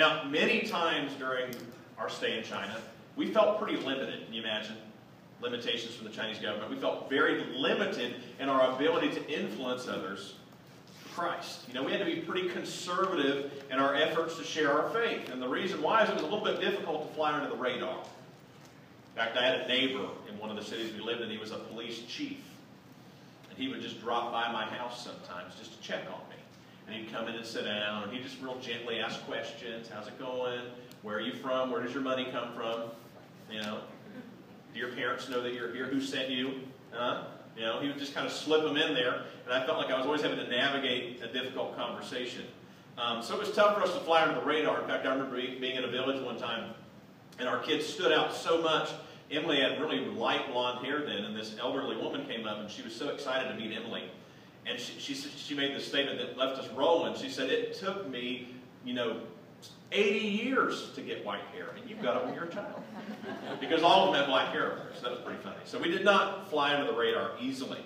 Now, many times during our stay in China, we felt pretty limited. Can you imagine? Limitations from the Chinese government. We felt very limited in our ability to influence others Christ. You know, we had to be pretty conservative in our efforts to share our faith. And the reason why is it was a little bit difficult to fly under the radar. In fact, I had a neighbor in one of the cities we lived in. He was a police chief. And he would just drop by my house sometimes just to check on me. And he'd come in and sit down, and he'd just real gently ask questions. How's it going? Where are you from? Where does your money come from? You know, do your parents know that you're here? Who sent you? Huh? You know, he would just kind of slip them in there, and I felt like I was always having to navigate a difficult conversation. Um, so it was tough for us to fly under the radar. In fact, I remember being in a village one time, and our kids stood out so much. Emily had really light blonde hair then, and this elderly woman came up, and she was so excited to meet Emily. And she, she, she made the statement that left us rolling. She said, it took me, you know, 80 years to get white hair, and you've got it when you're a child. because all of them had black hair so that was pretty funny. So we did not fly under the radar easily.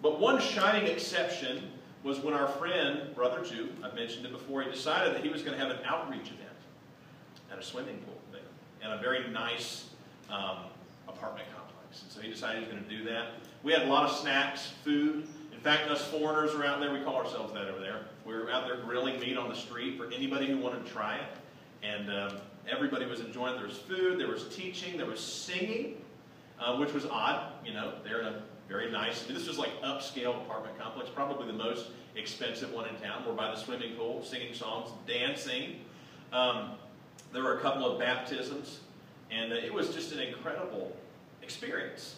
But one shining exception was when our friend, Brother Zhu, I've mentioned it before, he decided that he was going to have an outreach event at a swimming pool there, and a very nice um, apartment complex. And so he decided he was going to do that. We had a lot of snacks, food. In fact, us foreigners are out there, we call ourselves that over there. We were out there grilling meat on the street for anybody who wanted to try it. And um, everybody was enjoying There was food, there was teaching, there was singing, uh, which was odd. You know, they're in a very nice, this was like upscale apartment complex, probably the most expensive one in town. We're by the swimming pool, singing songs, dancing. Um, there were a couple of baptisms, and uh, it was just an incredible experience.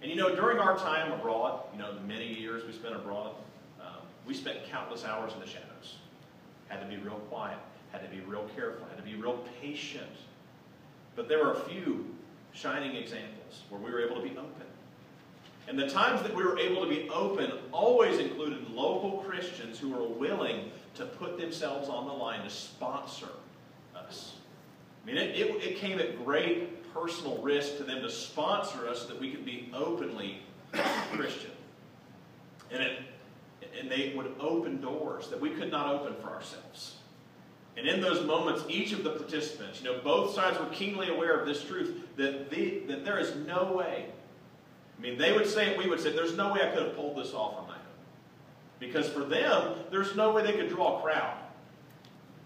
And you know, during our time abroad, you know, the many years we spent abroad, um, we spent countless hours in the shadows. Had to be real quiet, had to be real careful, had to be real patient. But there were a few shining examples where we were able to be open. And the times that we were able to be open always included local Christians who were willing to put themselves on the line to sponsor us. I mean, it, it, it came at great personal risk to them to sponsor us so that we could be openly Christian. And, it, and they would open doors that we could not open for ourselves. And in those moments, each of the participants, you know, both sides were keenly aware of this truth that, the, that there is no way. I mean, they would say it, we would say, there's no way I could have pulled this off on my own. Because for them, there's no way they could draw a crowd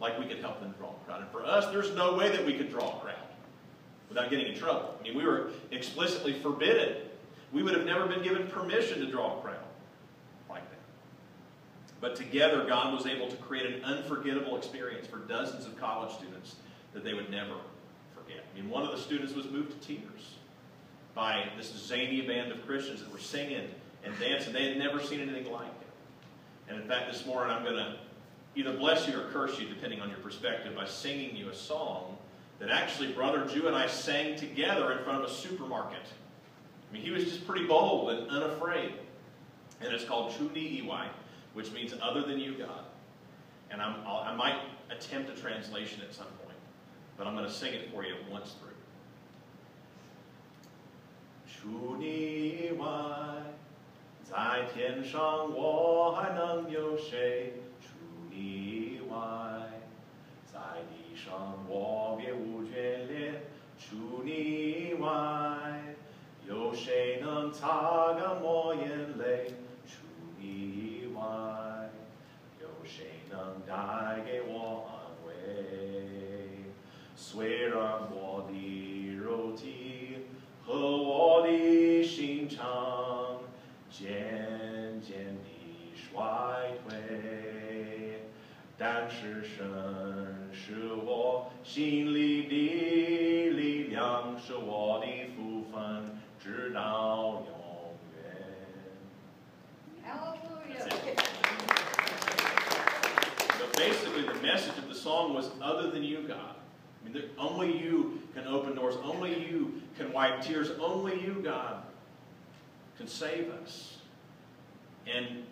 like we could help them draw a crowd. And for us, there's no way that we could draw a crowd without getting in trouble. I mean, we were explicitly forbidden. We would have never been given permission to draw a crowd like that. But together, God was able to create an unforgettable experience for dozens of college students that they would never forget. I mean, one of the students was moved to tears by this zany band of Christians that were singing and dancing. They had never seen anything like it. And in fact, this morning I'm going to either bless you or curse you, depending on your perspective, by singing you a song that actually Brother Zhu and I sang together in front of a supermarket. I mean, he was just pretty bold and unafraid. And it's called Chuni Iwai, which means other than you, God. And i might attempt a translation at some point, but I'm going to sing it for you once through. Chuni Iwai, 在天上我还能有谁？上我别无眷恋，除你以外，有谁能擦干我眼泪？除你以外，有谁能带给我安慰？虽然我的肉体和我的心肠渐渐地衰退，但是神。是 心里的力量，是我的福分，直到永远。But basically, the message of the song was other than you, God. I mean, only you can open doors. Only you can wipe tears. Only you, God, can save us. And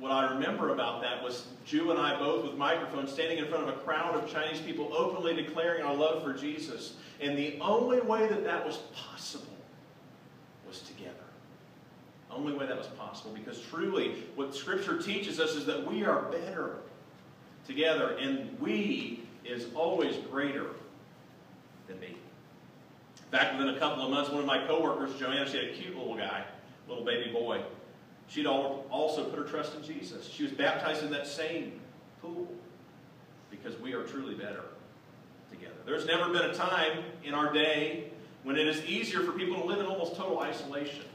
what I remember about that was Zhu and I both with microphones standing in front of a crowd of Chinese people openly declaring our love for Jesus. And the only way that that was possible was together. Only way that was possible because truly what Scripture teaches us is that we are better together and we is always greater than me. Back within a couple of months, one of my coworkers, Joanna, she had a cute little guy, little baby boy. She'd also put her trust in Jesus. She was baptized in that same pool because we are truly better together. There's never been a time in our day when it is easier for people to live in almost total isolation.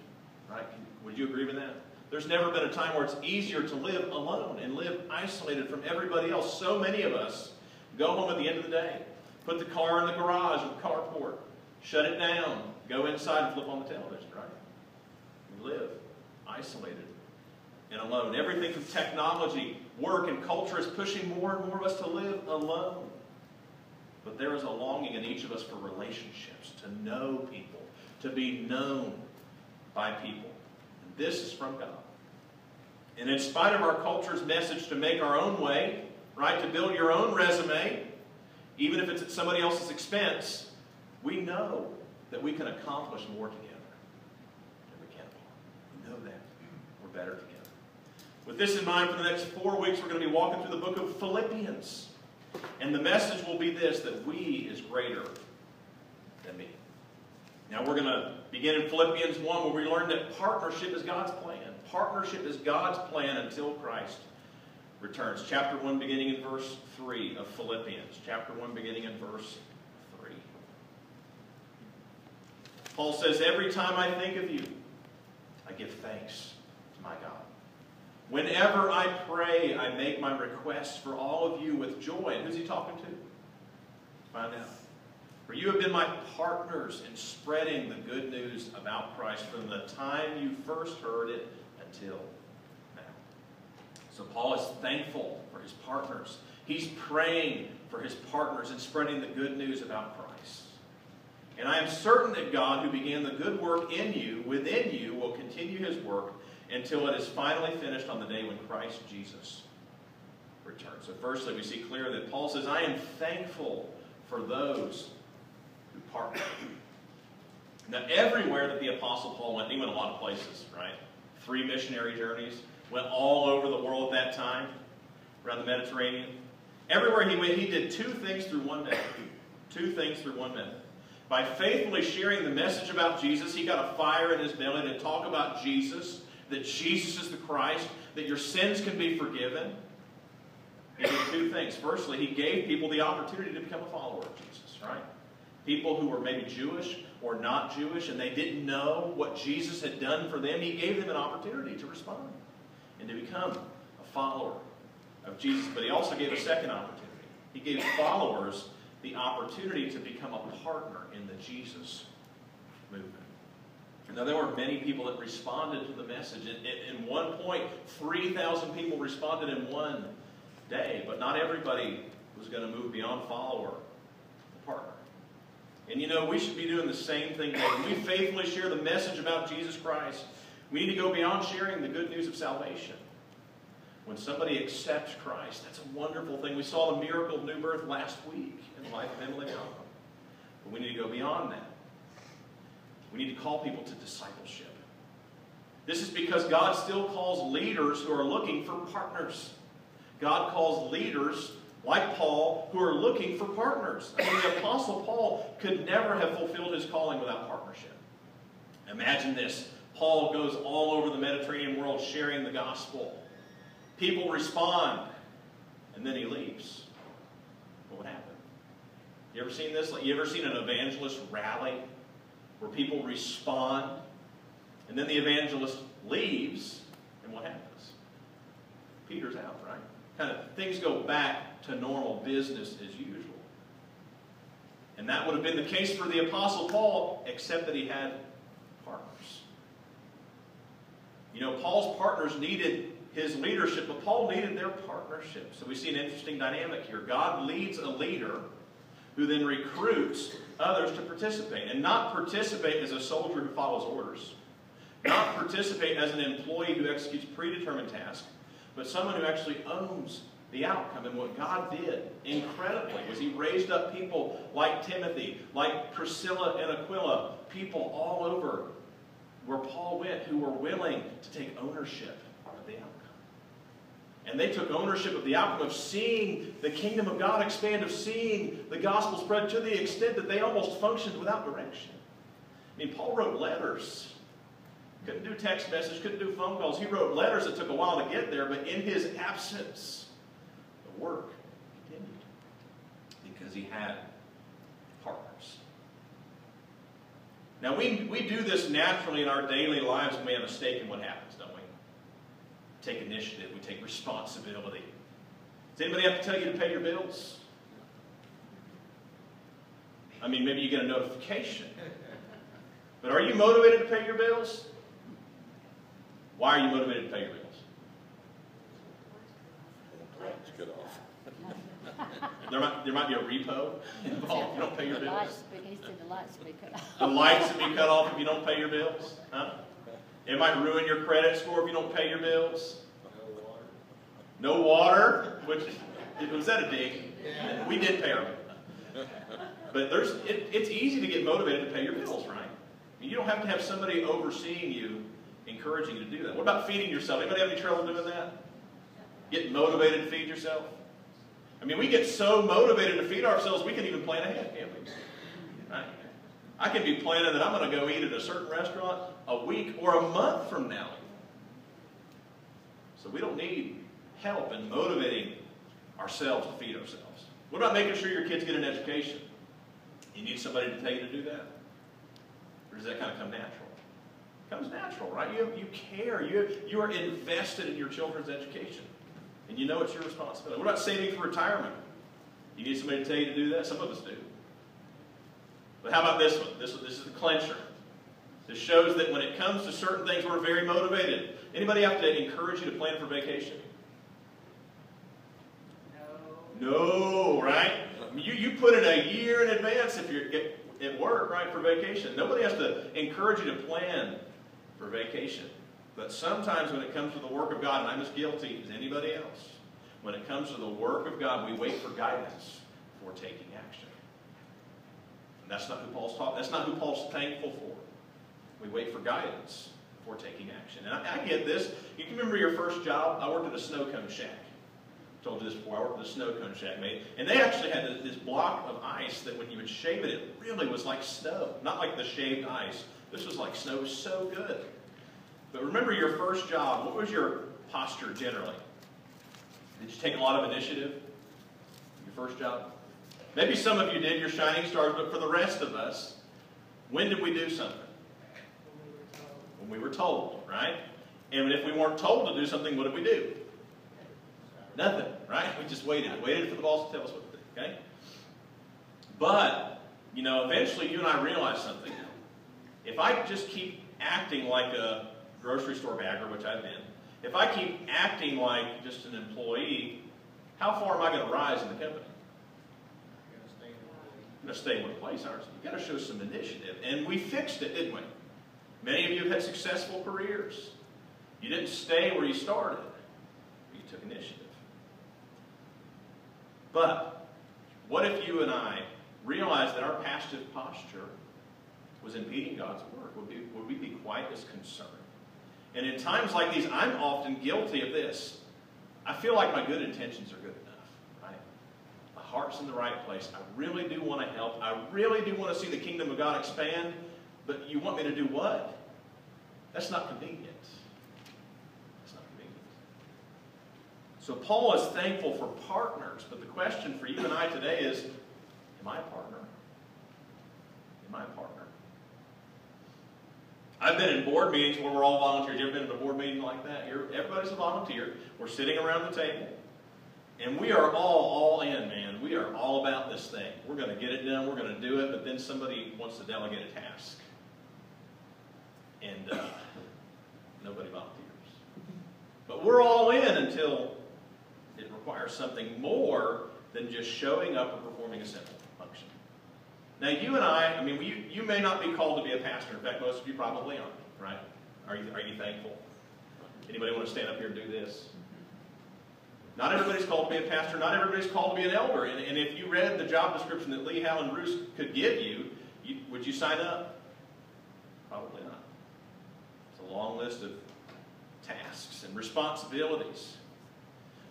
Right? Would you agree with that? There's never been a time where it's easier to live alone and live isolated from everybody else. So many of us go home at the end of the day, put the car in the garage or the carport, shut it down, go inside and flip on the television, right? We live isolated and alone. Everything from technology, work, and culture is pushing more and more of us to live alone. But there is a longing in each of us for relationships, to know people, to be known by people. And this is from God. And in spite of our culture's message to make our own way, right, to build your own resume, even if it's at somebody else's expense, we know that we can accomplish more together than we can apart. We know that. We're better together. With this in mind, for the next four weeks, we're going to be walking through the book of Philippians. And the message will be this that we is greater than me. Now we're going to begin in Philippians 1 where we learn that partnership is God's plan. Partnership is God's plan until Christ returns. Chapter 1 beginning in verse 3 of Philippians. Chapter 1 beginning in verse 3. Paul says, Every time I think of you, I give thanks to my God. Whenever I pray, I make my requests for all of you with joy. And who's he talking to? Find out. For you have been my partners in spreading the good news about Christ from the time you first heard it until now. So Paul is thankful for his partners. He's praying for his partners in spreading the good news about Christ. And I am certain that God, who began the good work in you, within you, will continue his work until it is finally finished on the day when Christ Jesus returns. So firstly, we see clear that Paul says, I am thankful for those who partner. Now, everywhere that the Apostle Paul went, he went a lot of places, right? Three missionary journeys, went all over the world at that time, around the Mediterranean. Everywhere he went, he did two things through one day. Two things through one minute. By faithfully sharing the message about Jesus, he got a fire in his belly to talk about Jesus that Jesus is the Christ, that your sins can be forgiven. He did two things. Firstly, he gave people the opportunity to become a follower of Jesus, right? People who were maybe Jewish or not Jewish and they didn't know what Jesus had done for them, he gave them an opportunity to respond and to become a follower of Jesus. But he also gave a second opportunity. He gave followers the opportunity to become a partner in the Jesus movement. Now, there were many people that responded to the message. In, in one point, 3,000 people responded in one day, but not everybody was going to move beyond follower to partner. And you know, we should be doing the same thing today. We faithfully share the message about Jesus Christ, we need to go beyond sharing the good news of salvation. When somebody accepts Christ, that's a wonderful thing. We saw the miracle of new birth last week in the life of Emily Malcolm. But we need to go beyond that. We need to call people to discipleship. This is because God still calls leaders who are looking for partners. God calls leaders like Paul who are looking for partners. I mean, the Apostle Paul could never have fulfilled his calling without partnership. Imagine this Paul goes all over the Mediterranean world sharing the gospel. People respond, and then he leaves. What happened? You ever seen this? You ever seen an evangelist rally where people respond, and then the evangelist leaves, and what happens? Peter's out, right? Kind of things go back to normal business as usual. And that would have been the case for the Apostle Paul, except that he had partners. You know, Paul's partners needed his leadership, but Paul needed their partnership. So we see an interesting dynamic here. God leads a leader who then recruits others to participate. And not participate as a soldier who follows orders. Not participate as an employee who executes predetermined tasks, but someone who actually owns the outcome. And what God did incredibly was He raised up people like Timothy, like Priscilla and Aquila, people all over where Paul went who were willing to take ownership of the outcome. And they took ownership of the outcome of seeing the kingdom of God expand, of seeing the gospel spread to the extent that they almost functioned without direction. I mean, Paul wrote letters. Couldn't do text messages, couldn't do phone calls. He wrote letters that took a while to get there, but in his absence, the work continued because he had partners. Now, we, we do this naturally in our daily lives when we have a stake in what happens? Take initiative, we take responsibility. Does anybody have to tell you to pay your bills? I mean, maybe you get a notification. But are you motivated to pay your bills? Why are you motivated to pay your bills? Lights get off. There might, there might be a repo involved if you don't pay your The bills. lights, but the lights be cut off. The lights will be cut off if you don't pay your bills. Huh? It might ruin your credit score if you don't pay your bills. No water, which was that a dig? We did pay our bill. But there's it, it's easy to get motivated to pay your bills, right? You don't have to have somebody overseeing you, encouraging you to do that. What about feeding yourself? Anybody have any trouble doing that? Get motivated to feed yourself? I mean, we get so motivated to feed ourselves, we can even plan ahead, can't we? Right? I can be planning that I'm going to go eat at a certain restaurant a week or a month from now. So we don't need help in motivating ourselves to feed ourselves. What about making sure your kids get an education? You need somebody to tell you to do that? Or does that kind of come natural? It comes natural, right? You, you care. You, you are invested in your children's education. And you know it's your responsibility. What about saving for retirement? You need somebody to tell you to do that? Some of us do. But how about this one? This, this is the clincher. This shows that when it comes to certain things, we're very motivated. Anybody have to encourage you to plan for vacation? No. No, right? You, you put it a year in advance if you're at, at work, right, for vacation. Nobody has to encourage you to plan for vacation. But sometimes when it comes to the work of God, and I'm as guilty as anybody else, when it comes to the work of God, we wait for guidance before taking action. And that's not who Paul's talking. That's not who Paul's thankful for. We wait for guidance before taking action. And I, I get this. You can remember your first job? I worked at a snow cone shack. I told you this before. I worked at a snow cone shack, mate. And they actually had this, this block of ice that when you would shave it, it really was like snow. Not like the shaved ice. This was like snow. It was so good. But remember your first job. What was your posture generally? Did you take a lot of initiative? Your first job? Maybe some of you did, your shining stars, but for the rest of us, when did we do something? When we were told, right? And if we weren't told to do something, what did we do? Nothing, right? We just waited. Waited for the boss to tell us what to do, okay? But, you know, eventually you and I realized something. If I just keep acting like a grocery store bagger, which I've been, if I keep acting like just an employee, how far am I going to rise in the company? I'm going to stay in one place, aren't you? You've got to show some initiative. And we fixed it, didn't we? Many of you have had successful careers. You didn't stay where you started. You took initiative. But what if you and I realized that our passive posture was impeding God's work? Would, be, would we be quite as concerned? And in times like these, I'm often guilty of this. I feel like my good intentions are good enough, right? My heart's in the right place. I really do want to help. I really do want to see the kingdom of God expand. But you want me to do what? That's not convenient. That's not convenient. So Paul is thankful for partners, but the question for you and I today is, am I a partner? Am I a partner? I've been in board meetings where we're all volunteers. You ever been in a board meeting like that? You're, everybody's a volunteer. We're sitting around the table. And we are all all in, man. We are all about this thing. We're going to get it done. We're going to do it. But then somebody wants to delegate a task. And uh, nobody volunteers. But we're all in until it requires something more than just showing up and performing a simple function. Now, you and I, I mean, you, you may not be called to be a pastor. In fact, most of you probably aren't, right? Are you, are you thankful? Anybody want to stand up here and do this? Not everybody's called to be a pastor. Not everybody's called to be an elder. And, and if you read the job description that Lee, Hal, and Bruce could give you, you, would you sign up? Probably not. It's a long list of tasks and responsibilities.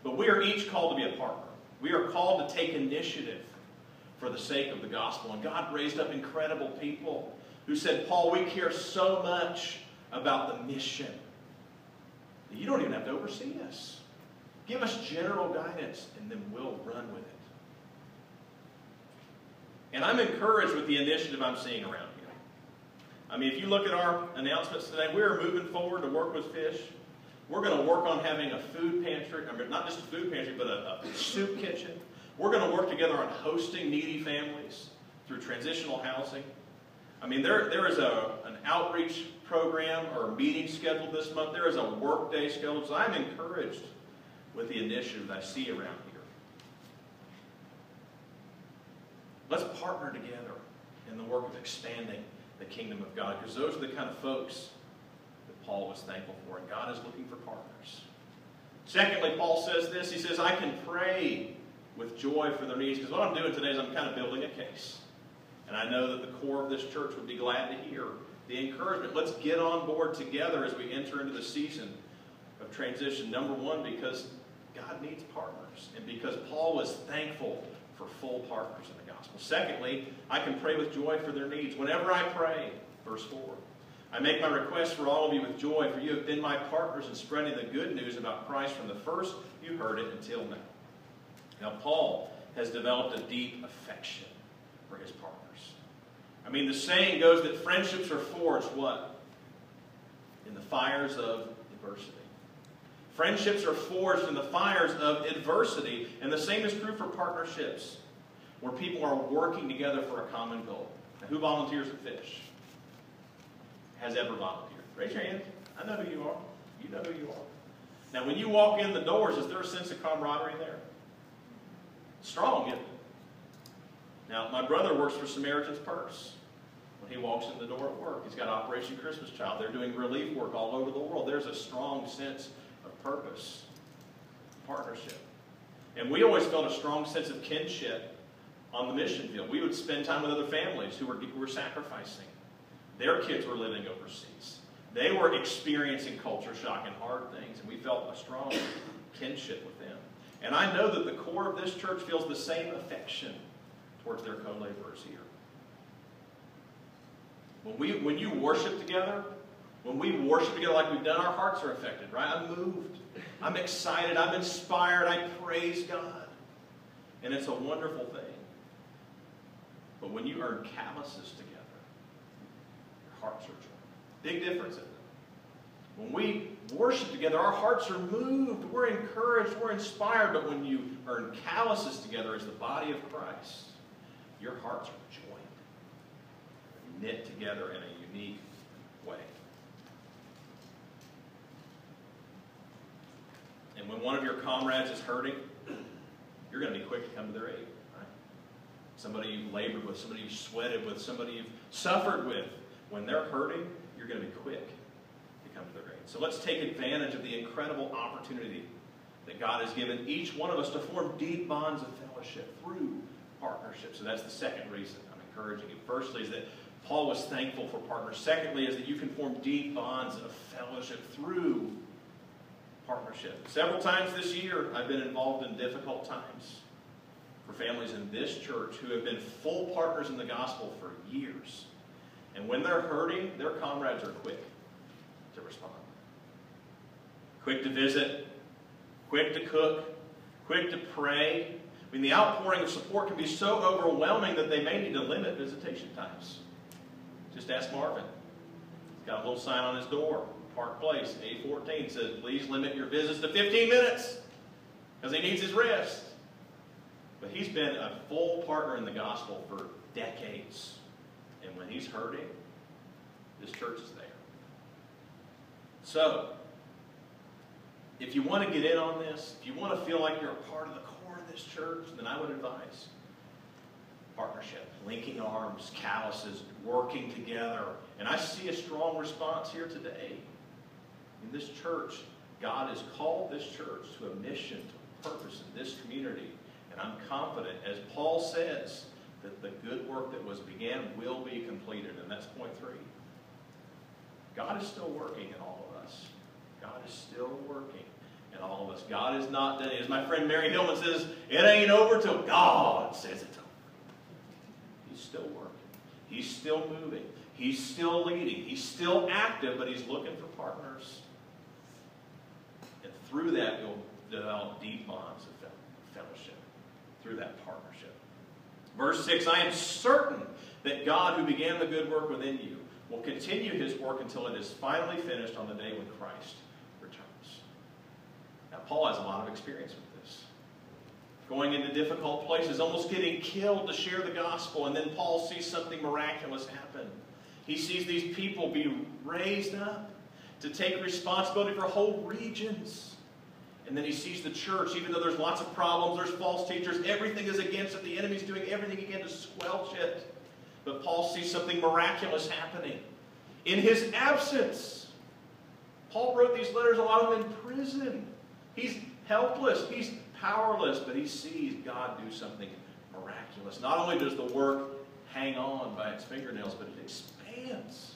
But we are each called to be a partner. We are called to take initiative for the sake of the gospel. And God raised up incredible people who said, Paul, we care so much about the mission that you don't even have to oversee us. Give us general guidance, and then we'll run with it. And I'm encouraged with the initiative I'm seeing around here. I mean, if you look at our announcements today, we are moving forward to work with fish. We're going to work on having a food pantry, I mean, not just a food pantry, but a, a soup kitchen. We're going to work together on hosting needy families through transitional housing. I mean, there, there is a, an outreach program or a meeting scheduled this month. There is a work day scheduled. So I'm encouraged with the initiative I see around here. Let's partner together in the work of expanding the kingdom of God because those are the kind of folks Paul was thankful for, and God is looking for partners. Secondly, Paul says this. He says, I can pray with joy for their needs because what I'm doing today is I'm kind of building a case. And I know that the core of this church would be glad to hear the encouragement. Let's get on board together as we enter into the season of transition. Number one, because God needs partners, and because Paul was thankful for full partners in the gospel. Secondly, I can pray with joy for their needs. Whenever I pray, verse 4, I make my request for all of you with joy, for you have been my partners in spreading the good news about Christ from the first you heard it until now. Now, Paul has developed a deep affection for his partners. I mean, the saying goes that friendships are forged what? In the fires of adversity. Friendships are forged in the fires of adversity, and the same is true for partnerships, where people are working together for a common goal. Now, who volunteers at Fish? Has ever volunteered? Raise your hand. I know who you are. You know who you are. Now, when you walk in the doors, is there a sense of camaraderie there? Strong, isn't it? Now, my brother works for Samaritan's Purse. When he walks in the door at work, he's got Operation Christmas Child. They're doing relief work all over the world. There's a strong sense of purpose, partnership. And we always felt a strong sense of kinship on the mission field. We would spend time with other families who were, who were sacrificing. Their kids were living overseas. They were experiencing culture shock and hard things, and we felt a strong kinship with them. And I know that the core of this church feels the same affection towards their co-laborers here. When, we, when you worship together, when we worship together like we've done, our hearts are affected, right? I'm moved. I'm excited. I'm inspired. I praise God. And it's a wonderful thing. But when you earn calluses together, your hearts. Big difference, isn't it? When we worship together, our hearts are moved, we're encouraged, we're inspired. But when you earn calluses together as the body of Christ, your hearts are joined, knit together in a unique way. And when one of your comrades is hurting, you're going to be quick to come to their aid. Right? Somebody you've labored with, somebody you've sweated with, somebody you've suffered with. When they're hurting, you're going to be quick to come to their aid. So let's take advantage of the incredible opportunity that God has given each one of us to form deep bonds of fellowship through partnership. So that's the second reason I'm encouraging you. Firstly is that Paul was thankful for partners. Secondly is that you can form deep bonds of fellowship through partnership. Several times this year, I've been involved in difficult times for families in this church who have been full partners in the gospel for years. And when they're hurting, their comrades are quick to respond. Quick to visit, quick to cook, quick to pray. I mean, the outpouring of support can be so overwhelming that they may need to limit visitation times. Just ask Marvin. He's got a little sign on his door. Park Place, A14 says, please limit your visits to 15 minutes because he needs his rest. But he's been a full partner in the gospel for decades. And when he's hurting, this church is there. So, if you want to get in on this, if you want to feel like you're a part of the core of this church, then I would advise partnership, linking arms, calluses, working together. And I see a strong response here today. In this church, God has called this church to a mission, to a purpose in this community. And I'm confident, as Paul says, that the good work that was began will be completed. And that's point three. God is still working in all of us. God is still working. in all of us. God is not done. As my friend Mary Hillman says, it ain't over till God says it's over. He's still working. He's still moving. He's still leading. He's still active, but he's looking for partners. And through that, you'll develop deep bonds of fellowship. Through that partnership. Verse 6 I am certain that God, who began the good work within you, will continue his work until it is finally finished on the day when Christ returns. Now, Paul has a lot of experience with this. Going into difficult places, almost getting killed to share the gospel, and then Paul sees something miraculous happen. He sees these people be raised up to take responsibility for whole regions. And then he sees the church, even though there's lots of problems, there's false teachers, everything is against it. The enemy's doing everything again to squelch it. But Paul sees something miraculous happening. In his absence, Paul wrote these letters, a lot of them in prison. He's helpless, he's powerless, but he sees God do something miraculous. Not only does the work hang on by its fingernails, but it expands.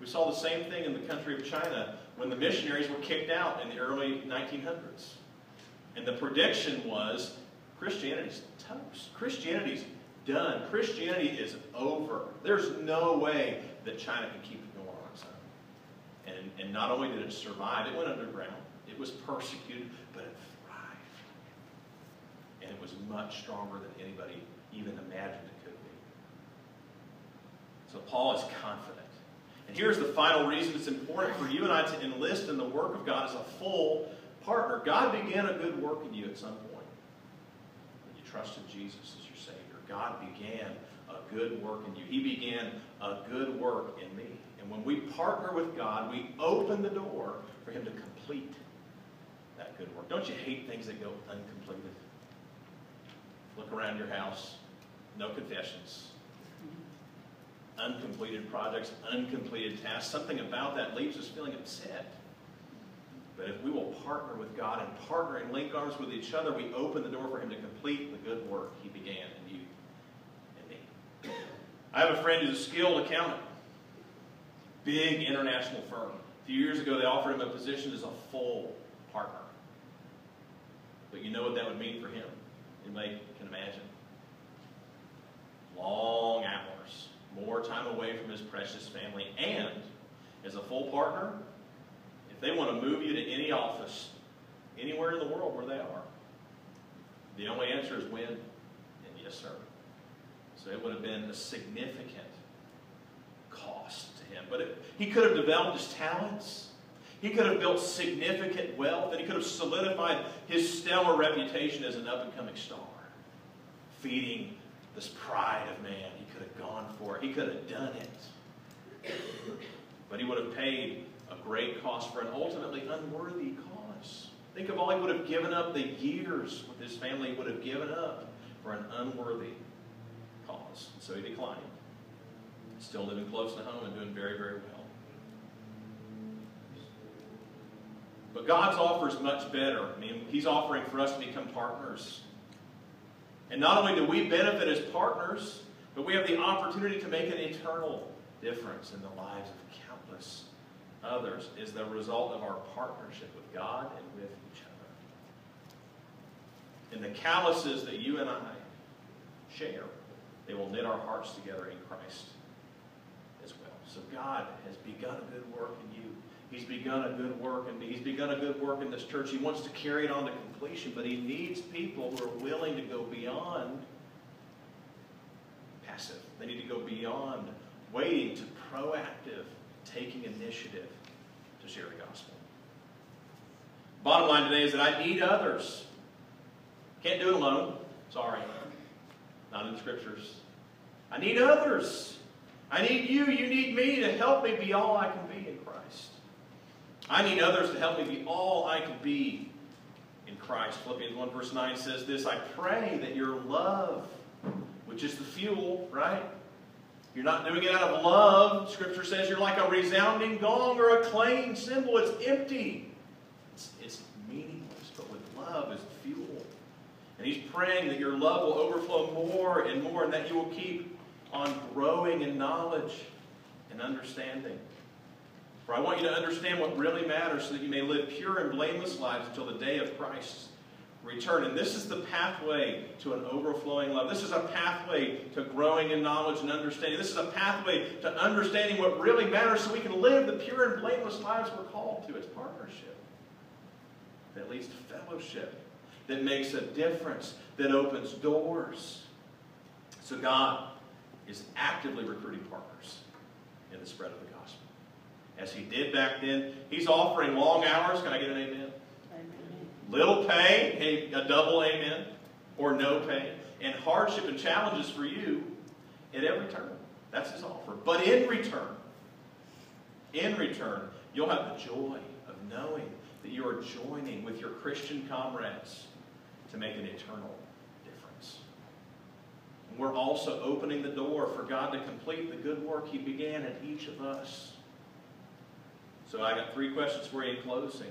We saw the same thing in the country of China when the missionaries were kicked out in the early 1900s. And the prediction was Christianity's toast. Christianity's done. Christianity is over. There's no way that China can keep it going on its own. And, and not only did it survive, it went underground. It was persecuted, but it thrived. And it was much stronger than anybody even imagined it could be. So Paul is confident. And here's the final reason it's important for you and I to enlist in the work of God as a full partner. God began a good work in you at some point when you trusted Jesus as your Savior. God began a good work in you. He began a good work in me. And when we partner with God, we open the door for Him to complete that good work. Don't you hate things that go uncompleted? Look around your house, no confessions uncompleted projects, uncompleted tasks. Something about that leaves us feeling upset. But if we will partner with God and partner and link arms with each other, we open the door for Him to complete the good work He began in you and me. I have a friend who's a skilled accountant, big international firm. A few years ago, they offered him a position as a full partner. But you know what that would mean for him? Anybody can imagine. Long hours more time away from his precious family. And as a full partner, if they want to move you to any office, anywhere in the world where they are, the only answer is when and yes, sir. So it would have been a significant cost to him. But it, he could have developed his talents. He could have built significant wealth, and he could have solidified his stellar reputation as an up-and-coming star, feeding this pride of man He could have gone for it. He could have done it. But he would have paid a great cost for an ultimately unworthy cause. Think of all he would have given up, the years with his family would have given up for an unworthy cause. So he declined. Still living close to home and doing very, very well. But God's offer is much better. I mean, He's offering for us to become partners. And not only do we benefit as partners, but we have the opportunity to make an eternal difference in the lives of countless others as the result of our partnership with God and with each other. In the calluses that you and I share, they will knit our hearts together in Christ as well. So God has begun a good work in you. He's begun a good work in me. He's begun a good work in this church. He wants to carry it on to completion, but he needs people who are willing to go beyond passive. They need to go beyond waiting to proactive, taking initiative to share the gospel. Bottom line today is that I need others. Can't do it alone. Sorry. Not in the scriptures. I need others. I need you. You need me to help me be all I can be. I need others to help me be all I can be in Christ. Philippians 1 verse 9 says this I pray that your love which is the fuel, right? You're not doing it out of love. Scripture says you're like a resounding gong or a clanging cymbal. It's empty. It's, it's meaningless, but with love is the fuel. And he's praying that your love will overflow more and more and that you will keep on growing in knowledge and understanding. For I want you to understand what really matters so that you may live pure and blameless lives until the day of Christ's return. And this is the pathway to an overflowing love. This is a pathway to growing in knowledge and understanding. This is a pathway to understanding what really matters so we can live the pure and blameless lives we're called to. It's partnership that leads fellowship, that makes a difference, that opens doors. So God is actively recruiting partners in the spread of the gospel. As he did back then, he's offering long hours. Can I get an amen? Amen. Little pay, a double amen, or no pay, and hardship and challenges for you at every turn. That's his offer. But in return, in return, you'll have the joy of knowing that you are joining with your Christian comrades to make an eternal difference. And we're also opening the door for God to complete the good work He began in each of us. So I got three questions for you in closing.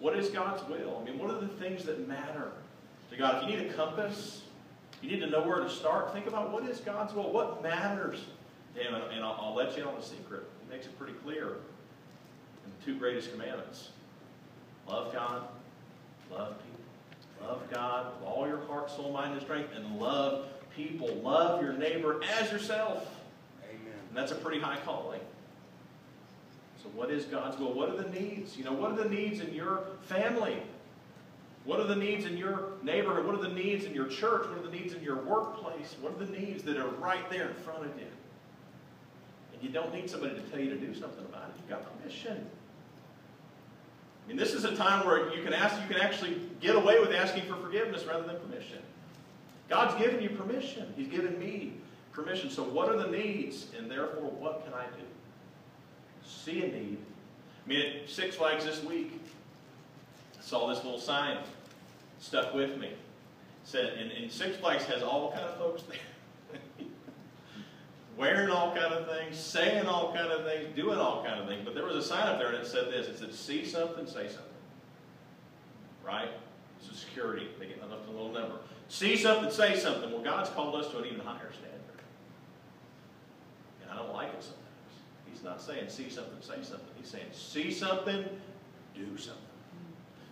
What is God's will? I mean, what are the things that matter to God? If you need a compass, you need to know where to start. Think about what is God's will? What matters to Him? And, I'll, I'll let you in on a secret. He makes it pretty clear in the two greatest commandments love God, love people. Love God with all your heart, soul, mind, and strength, and love people. Love your neighbor as yourself. Amen. And that's a pretty high calling. So, what is God's will? What are the needs? You know, what are the needs in your family? What are the needs in your neighborhood? What are the needs in your church? What are the needs in your workplace? What are the needs that are right there in front of you? And you don't need somebody to tell you to do something about it. You've got permission. Mean, this is a time where you can ask, you can actually get away with asking for forgiveness rather than permission. God's given you permission. He's given me permission. So what are the needs? And therefore, what can I do? See a need. I mean, at Six Flags this week, I saw this little sign stuck with me. It said, and, and Six Flags has all kind of folks there. Wearing all kind of things, saying all kind of things, doing all kind of things. But there was a sign up there and it said this. It said, see something, say something. Right? This is security. They get to a little number. See something, say something. Well, God's called us to an even higher standard. And I don't like it sometimes. Not saying see something, say something. He's saying see something, do something.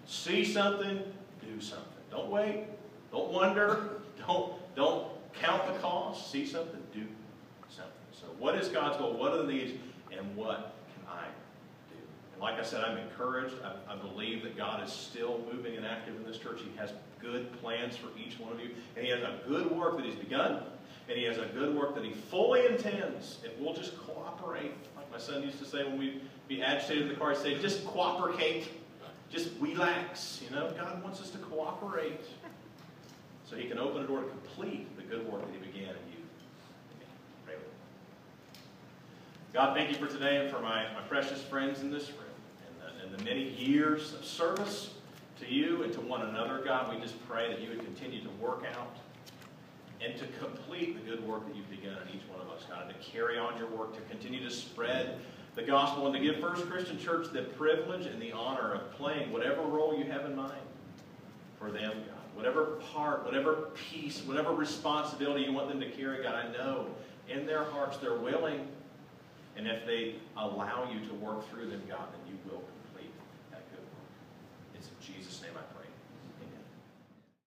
See something, do something. Don't wait. Don't wonder. Don't, don't count the cost. See something, do something. So what is God's goal? What are the needs? And what can I do? And like I said, I'm encouraged. I, I believe that God is still moving and active in this church. He has good plans for each one of you. And He has a good work that He's begun. And He has a good work that He fully intends. If we'll just cooperate, my son used to say when we'd be agitated in the car, he'd say, just cooperate. Just relax. You know, God wants us to cooperate. So He can open a door to complete the good work that He began in you. Pray with me. God, thank you for today and for my, my precious friends in this room and the, and the many years of service to you and to one another. God, we just pray that you would continue to work out and to complete the good work that you've begun in each one of us, God, to carry on your work, to continue to spread the gospel and to give First Christian Church the privilege and the honor of playing whatever role you have in mind for them, God. Whatever part, whatever piece, whatever responsibility you want them to carry, God, I know in their hearts they're willing. And if they allow you to work through them, God, then you will complete that good work. It's in Jesus' name I pray.